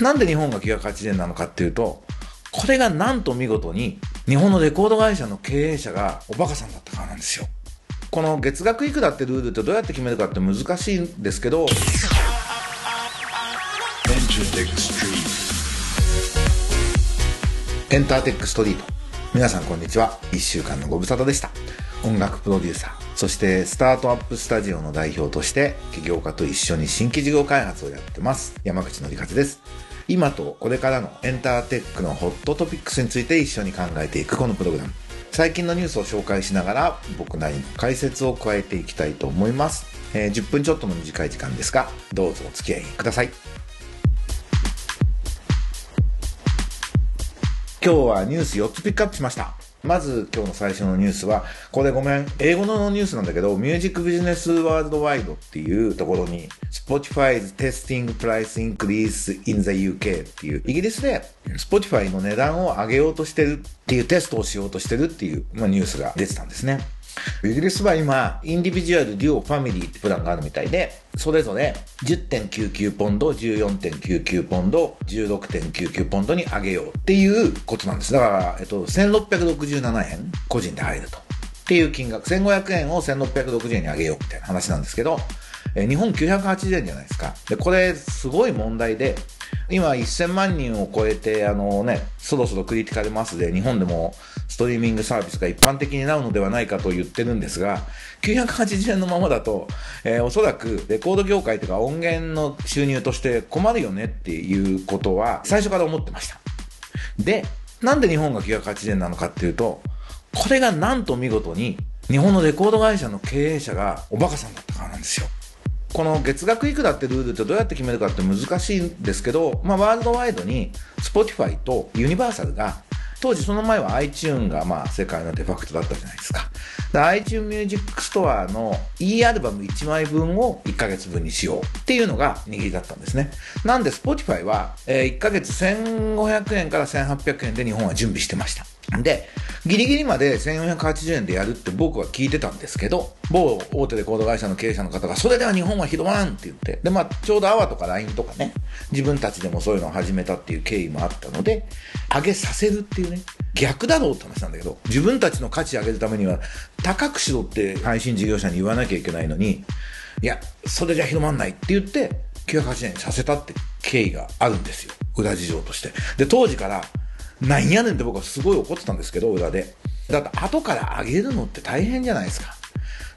なんで日本が980円なのかっていうと、これがなんと見事に日本のレコード会社の経営者がおバカさんだったからなんですよ。この月額いくらってルールってどうやって決めるかって難しいんですけど、エンターテックストリート。皆さんこんにちは。一週間のご無沙汰でした。音楽プロデューサー、そしてスタートアップスタジオの代表として起業家と一緒に新規事業開発をやってます。山口のりかずです。今とこれからのエンターテックのホットトピックスについて一緒に考えていくこのプログラム。最近のニュースを紹介しながら僕なりの解説を加えていきたいと思います。えー、10分ちょっとの短い時間ですが、どうぞお付き合いください。今日はニュース4つピックアップしました。まず今日の最初のニュースは、これごめん、英語のニュースなんだけど、ミュージックビジネスワールドワイドっていうところに、Spotify's testing price increase in the UK っていう、イギリスで Spotify の値段を上げようとしてるっていうテストをしようとしてるっていう、まあ、ニュースが出てたんですね。イギリスは今、インディビジュアル、デュオ、ファミリーってプランがあるみたいで、それぞれ10.99ポンド、14.99ポンド、16.99ポンドに上げようっていうことなんです。だから、えっと、1667円、個人で入ると。っていう金額、1500円を1660円に上げようみたいな話なんですけど、え日本980円じゃないですか。で、これ、すごい問題で、今1000万人を超えて、あのね、そろそろクリティカルマスで日本でもストリーミングサービスが一般的になるのではないかと言ってるんですが、980円のままだと、えー、おそらくレコード業界とか音源の収入として困るよねっていうことは最初から思ってました。で、なんで日本が980円なのかっていうと、これがなんと見事に日本のレコード会社の経営者がおバカさんだったからなんですよ。この月額いくらってルールってどうやって決めるかって難しいんですけど、まあ、ワールドワイドに Spotify とユニバーサルが当時その前は iTune がまあ世界のデファクトだったじゃないですか。iTune Music Store の E アルバム1枚分を1ヶ月分にしようっていうのが握りだったんですね。なんで Spotify は、1ヶ月1500円から1800円で日本は準備してました。で、ギリギリまで1480円でやるって僕は聞いてたんですけど、某大手レコード会社の経営者の方が、それでは日本はひどまんって言って、で、まあ、ちょうどアワとか LINE とかね、自分たちでもそういうのを始めたっていう経緯もあったので、上げさせるっていうね、逆だろうって話なんだけど、自分たちの価値上げるためには、高くしろって配信事業者に言わなきゃいけないのに、いや、それじゃ広まんないって言って、980円にさせたって経緯があるんですよ。裏事情として。で、当時から、なんやねんって僕はすごい怒ってたんですけど、裏で。だって後から上げるのって大変じゃないですか。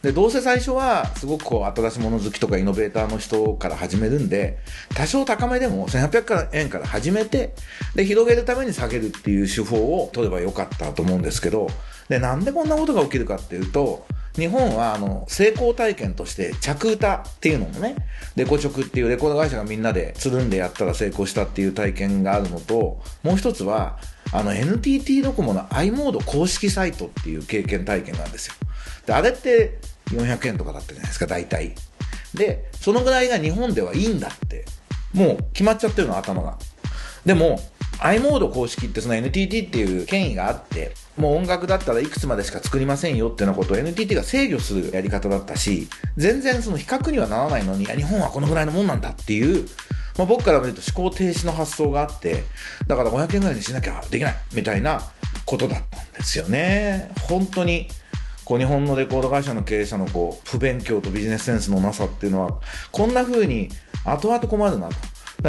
で、どうせ最初は、すごくこう、新しいもの好きとかイノベーターの人から始めるんで、多少高めでも1800円から始めて、で、広げるために下げるっていう手法を取ればよかったと思うんですけど、で、なんでこんなことが起きるかっていうと、日本はあの成功体験として着歌っていうのもね、レコチョクっていうレコード会社がみんなでつるんでやったら成功したっていう体験があるのと、もう一つは、あの NTT ドコモの i モード公式サイトっていう経験体験なんですよ。で、あれって400円とかだったじゃないですか、大体。で、そのぐらいが日本ではいいんだって、もう決まっちゃってるの、頭が。でも、i モード公式ってその NTT っていう権威があって、もう音楽だったらいくつまでしか作りませんよっていうなことを NTT が制御するやり方だったし、全然その比較にはならないのに、日本はこのぐらいのもんなんだっていう、まあ、僕から見ると思考停止の発想があって、だから500円ぐらいにしなきゃできないみたいなことだったんですよね。本当に。こう日本のレコード会社の経営者のこう不勉強とビジネスセンスのなさっていうのはこんな風に後々困るなと。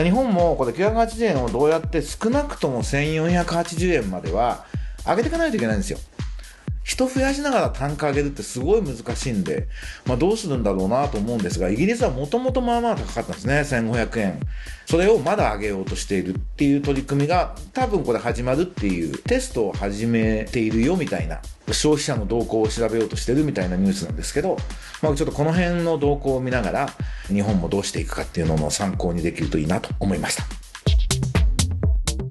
日本もこれ980円をどうやって少なくとも1480円までは上げていかないといけないんですよ。人増やしながら単価上げるってすごい難しいんで、まあどうするんだろうなと思うんですが、イギリスはもともとまあまあ高かったんですね。1500円。それをまだ上げようとしているっていう取り組みが多分これ始まるっていうテストを始めているよみたいな消費者の動向を調べようとしてるみたいなニュースなんですけど、まあちょっとこの辺の動向を見ながら日本もどうしていくかっていうのも参考にできるといいなと思いました。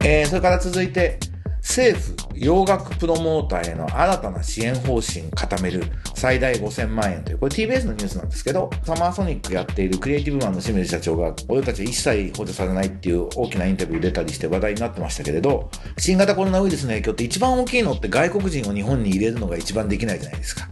えー、それから続いて、政府洋楽プロモーターへの新たな支援方針固める最大5000万円という、これ TBS のニュースなんですけど、サマーソニックやっているクリエイティブマンの清水社長が、俺たちは一切補助されないっていう大きなインタビュー出たりして話題になってましたけれど、新型コロナウイルスの影響って一番大きいのって外国人を日本に入れるのが一番できないじゃないですか。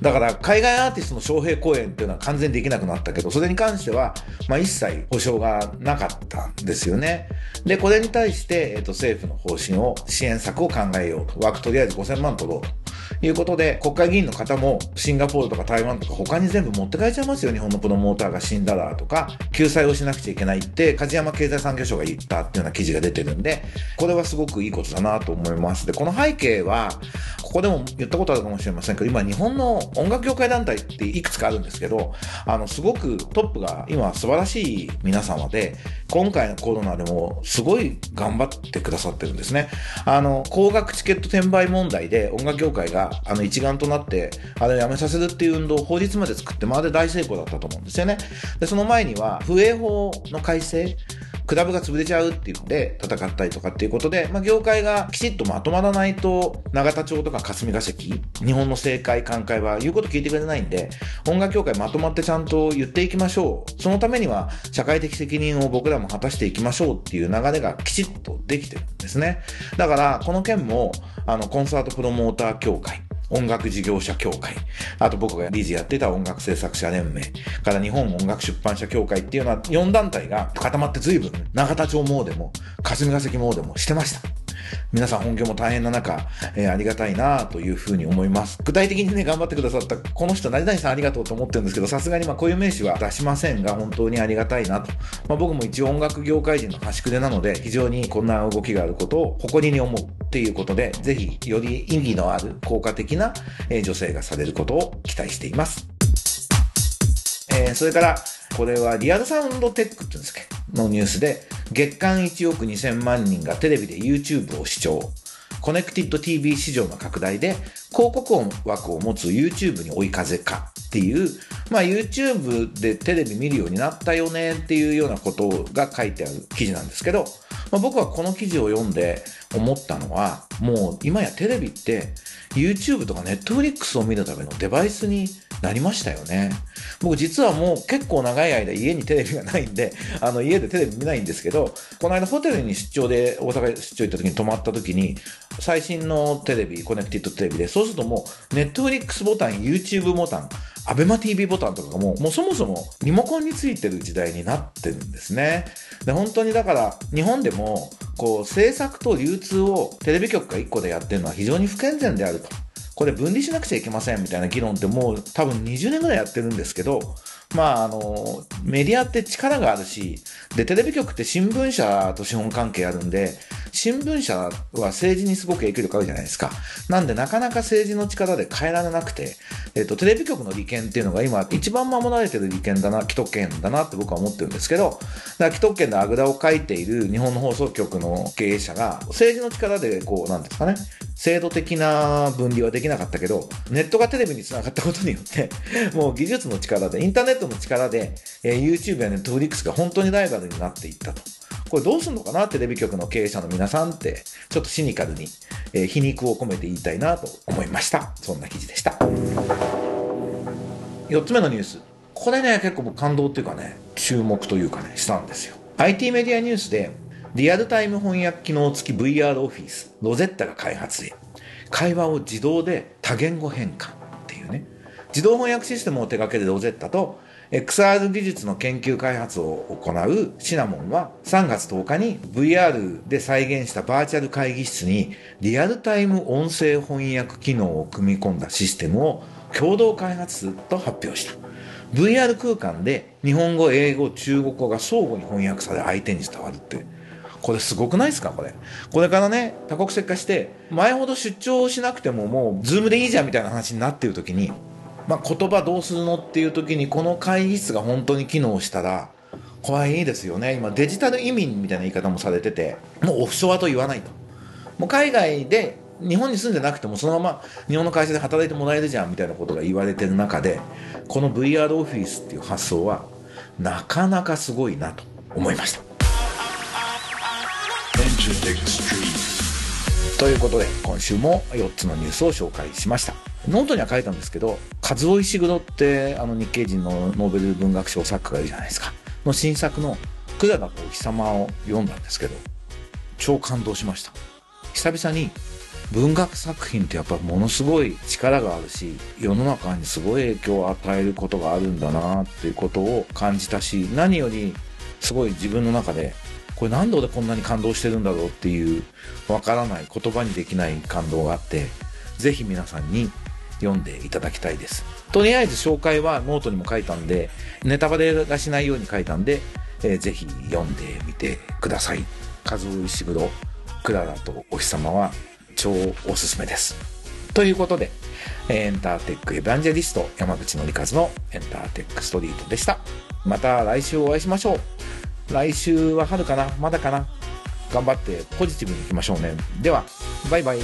だから海外アーティストの招聘公演っていうのは完全にできなくなったけど、それに関しては、まあ一切保証がなかったんですよね。で、これに対して、えっ、と、政府の方針を、支援策を考えようと。枠とりあえず5000万取ろうと。いうことで、国会議員の方もシンガポールとか台湾とか他に全部持って帰っちゃいますよ。日本のプロモーターが死んだらとか、救済をしなくちゃいけないって、梶山経済産業省が言ったっていうような記事が出てるんで、これはすごくいいことだなと思います。で、この背景は、ここでも言ったことあるかもしれませんけど、今日本の音楽業界団体っていくつかあるんですけど、あの、すごくトップが今素晴らしい皆様で、今回のコロナでもすごい頑張ってくださってるんですね。あの、高額チケット転売問題で音楽業界があの一丸となって、あれをやめさせるっていう運動を法律まで作って、まるで大成功だったと思うんですよね。で、その前には、不営法の改正、クラブが潰れちゃうって言って戦ったりとかっていうことで、まあ、業界がきちっとまとまらないと、永田町とか霞が関、日本の政界、寛解は言うこと聞いてくれないんで、音楽協会まとまってちゃんと言っていきましょう。そのためには、社会的責任を僕らも果たしていきましょうっていう流れがきちっとできてるんですね。だから、この件も、あの、コンサートプロモーター協会、音楽事業者協会、あと僕が理事やってた音楽制作者連盟、から日本音楽出版社協会っていうのは4団体が固まって随分、永田町モーデも、霞が関モーデもしてました。皆さん本業も大変な中、えー、ありがたいなというふうに思います。具体的にね、頑張ってくださった、この人、何々さんありがとうと思ってるんですけど、さすがにまあこういう名詞は出しませんが、本当にありがたいなと。まあ僕も一応音楽業界人の端くれなので、非常にこんな動きがあることを誇りに思うっていうことで、ぜひ、より意義のある効果的な、え、醸成がされることを期待しています。えー、それから、これはリアルサウンドテックって言うんですけど、のニュースで、月間1億2000万人がテレビで YouTube を視聴。コネクティッド TV 市場の拡大で広告枠を持つ YouTube に追い風か？っていう、まあ YouTube でテレビ見るようになったよねっていうようなことが書いてある記事なんですけど、まあ、僕はこの記事を読んで思ったのは、もう今やテレビって YouTube とか Netflix を見るためのデバイスになりましたよね。僕実はもう結構長い間家にテレビがないんで、あの家でテレビ見ないんですけど、この間ホテルに出張で大阪出張行った時に泊まった時に、最新のテレビ、コネクティッドテレビで、そうするともう Netflix ボタン、YouTube ボタン、アベマ TV ボタンとかがも、もうそもそもリモコンについてる時代になってるんですね。で、本当にだから、日本でも、こう、制作と流通をテレビ局が1個でやってるのは非常に不健全であると。これ分離しなくちゃいけませんみたいな議論ってもう多分20年ぐらいやってるんですけど、まあ、あの、メディアって力があるし、で、テレビ局って新聞社と資本関係あるんで、新聞社は政治にすごく影響力あるじゃないですか。なんで、なかなか政治の力で変えられなくて、えっと、テレビ局の利権っていうのが今、一番守られてる利権だな、既得権だなって僕は思ってるんですけど、だ既得権であぐらをかいている日本の放送局の経営者が、政治の力で、こう、なんですかね、制度的な分離はできなかったけど、ネットがテレビにつながったことによって、もう技術の力で、インターネットの力で、えー、YouTube や Netflix が本当にライバルになっていったと。これどうすんのかなテレビ局の経営者の皆さんって、ちょっとシニカルに、えー、皮肉を込めて言いたいなと思いました。そんな記事でした。4つ目のニュース。これね、結構感動っていうかね、注目というかね、したんですよ。IT メディアニュースで、リアルタイム翻訳機能付き VR オフィス、ロゼッタが開発へ。会話を自動で多言語変換っていうね。自動翻訳システムを手掛けるロゼッタと XR 技術の研究開発を行うシナモンは3月10日に VR で再現したバーチャル会議室にリアルタイム音声翻訳機能を組み込んだシステムを共同開発すると発表した。VR 空間で日本語、英語、中国語が相互に翻訳され相手に伝わるってこれすごくないですかこれ？これからね、多国籍化して、前ほど出張しなくてももう、ズームでいいじゃんみたいな話になっている時に、まあ、言葉どうするのっていう時に、この会議室が本当に機能したら、これはいいですよね。今、デジタル移民みたいな言い方もされてて、もうオフショアと言わないと。もう海外で日本に住んでなくてもそのまま日本の会社で働いてもらえるじゃんみたいなことが言われてる中でこの VR オフィスっていう発想はなかなかすごいなと思いましたということで今週も4つのニュースを紹介しましたノートには書いたんですけど、和尾石黒ってあの日系人のノーベル文学賞作家がいるじゃないですか。の新作のクラダとお日様を読んだんですけど、超感動しました。久々に文学作品ってやっぱものすごい力があるし、世の中にすごい影響を与えることがあるんだなっていうことを感じたし、何よりすごい自分の中で、これなんで俺こんなに感動してるんだろうっていうわからない言葉にできない感動があって、ぜひ皆さんに読んでいただきたいです。とりあえず紹介はノートにも書いたんで、ネタバレがしないように書いたんで、えー、ぜひ読んでみてください。和夫石黒、クララとお日様は超おすすめです。ということで、エンターテックエヴァンジェリスト山口のりかずのエンターテックストリートでした。また来週お会いしましょう。来週は春かな？まだかな？頑張ってポジティブにいきましょうね。では、バイバイ。